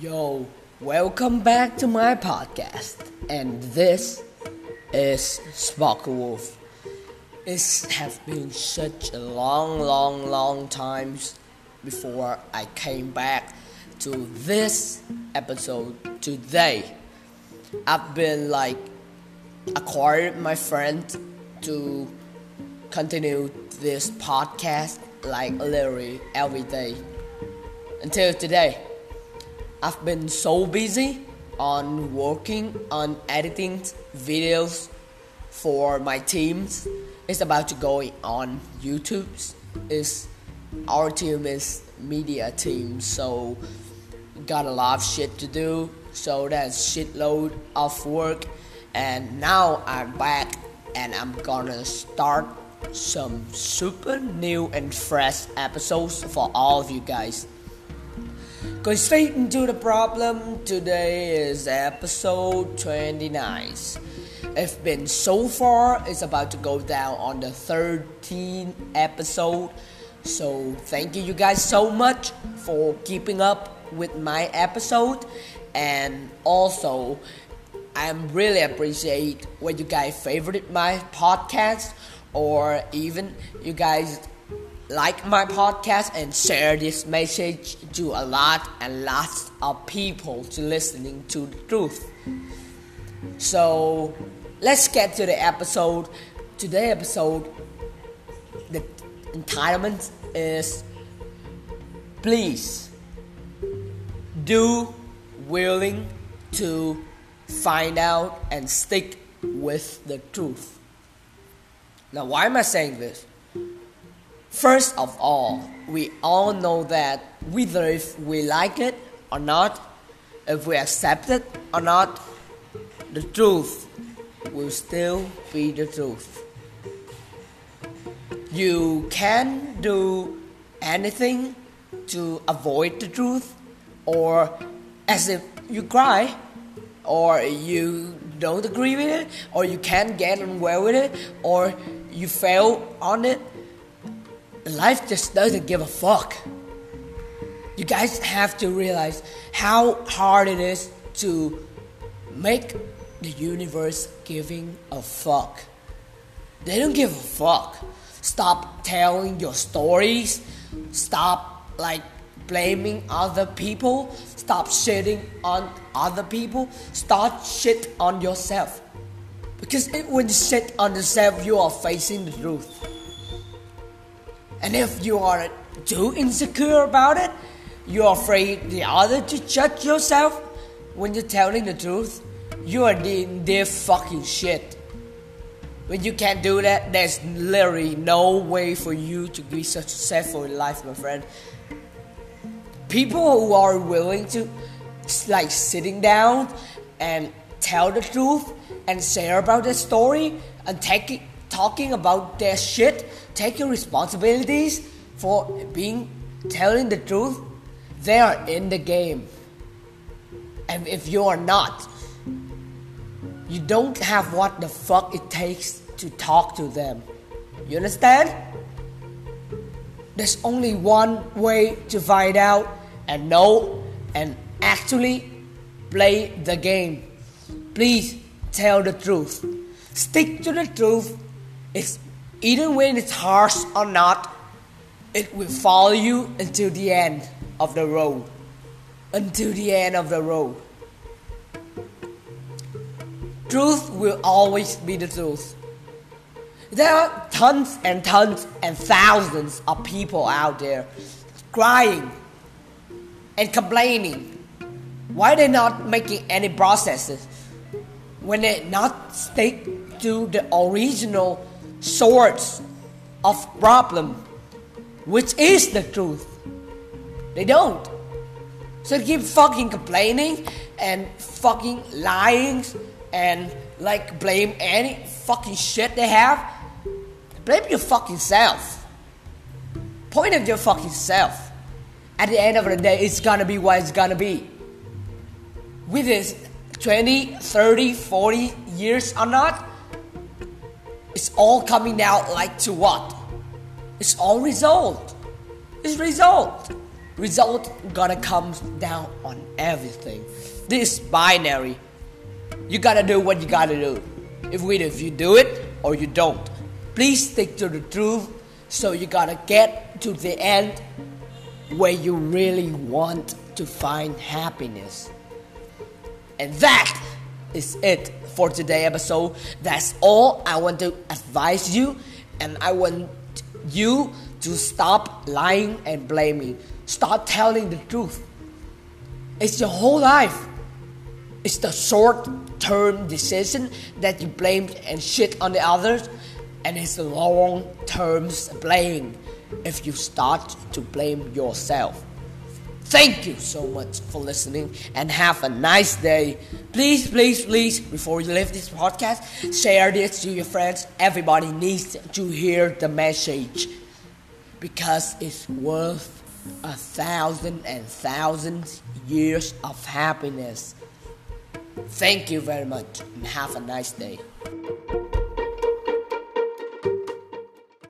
Yo, welcome back to my podcast, and this is Sparkle Wolf. It has been such a long, long, long time before I came back to this episode today. I've been like acquired my friend to continue this podcast like literally every day until today. I've been so busy on working on editing videos for my teams. It's about to go on YouTube. Is our team is media team, so got a lot of shit to do. So that's shitload of work, and now I'm back, and I'm gonna start some super new and fresh episodes for all of you guys. Going straight into the problem, today is episode 29. It's been so far, it's about to go down on the 13th episode. So, thank you, you guys, so much for keeping up with my episode. And also, I really appreciate when you guys favorite my podcast or even you guys like my podcast and share this message to a lot and lots of people to listening to the truth. So let's get to the episode. Today episode the entitlement is please do willing to find out and stick with the truth. Now why am I saying this? First of all, we all know that whether if we like it or not, if we accept it or not, the truth will still be the truth. You can do anything to avoid the truth, or as if you cry, or you don't agree with it, or you can't get on well with it, or you fail on it life just doesn't give a fuck. You guys have to realize how hard it is to make the universe giving a fuck. They don't give a fuck. Stop telling your stories. Stop like blaming other people. Stop shitting on other people. Start shit on yourself. Because it, when you shit on yourself, you are facing the truth. And if you are too insecure about it, you're afraid the other to judge yourself when you're telling the truth, you are doing their fucking shit. When you can't do that, there's literally no way for you to be successful in life, my friend. People who are willing to, like, sitting down and tell the truth and share about their story and take talking about their shit, taking responsibilities for being telling the truth, they are in the game. And if you are not, you don't have what the fuck it takes to talk to them. You understand? There's only one way to find out and know and actually play the game. Please tell the truth. Stick to the truth it's even when it's harsh or not, it will follow you until the end of the road. Until the end of the road. Truth will always be the truth. There are tons and tons and thousands of people out there crying and complaining. Why they're not making any processes when they not stick to the original source of problem, which is the truth. They don't. So they keep fucking complaining and fucking lying and like blame any fucking shit they have. Blame your fucking self. Point at your fucking self. At the end of the day, it's gonna be what it's gonna be. With this 20, 30, 40 years or not, it's all coming out like to what? It's all result. It's result. result gonna come down on everything. This binary. You gotta do what you gotta do. If we if you do it or you don't. Please stick to the truth so you gotta get to the end where you really want to find happiness. And that is it for today episode. That's all I want to advise you and I want you to stop lying and blaming. Start telling the truth. It's your whole life. It's the short term decision that you blame and shit on the others, and it's long term blame if you start to blame yourself. Thank you so much for listening and have a nice day. Please, please, please, before you leave this podcast, share this to your friends. Everybody needs to hear the message because it's worth a thousand and thousands years of happiness. Thank you very much and have a nice day.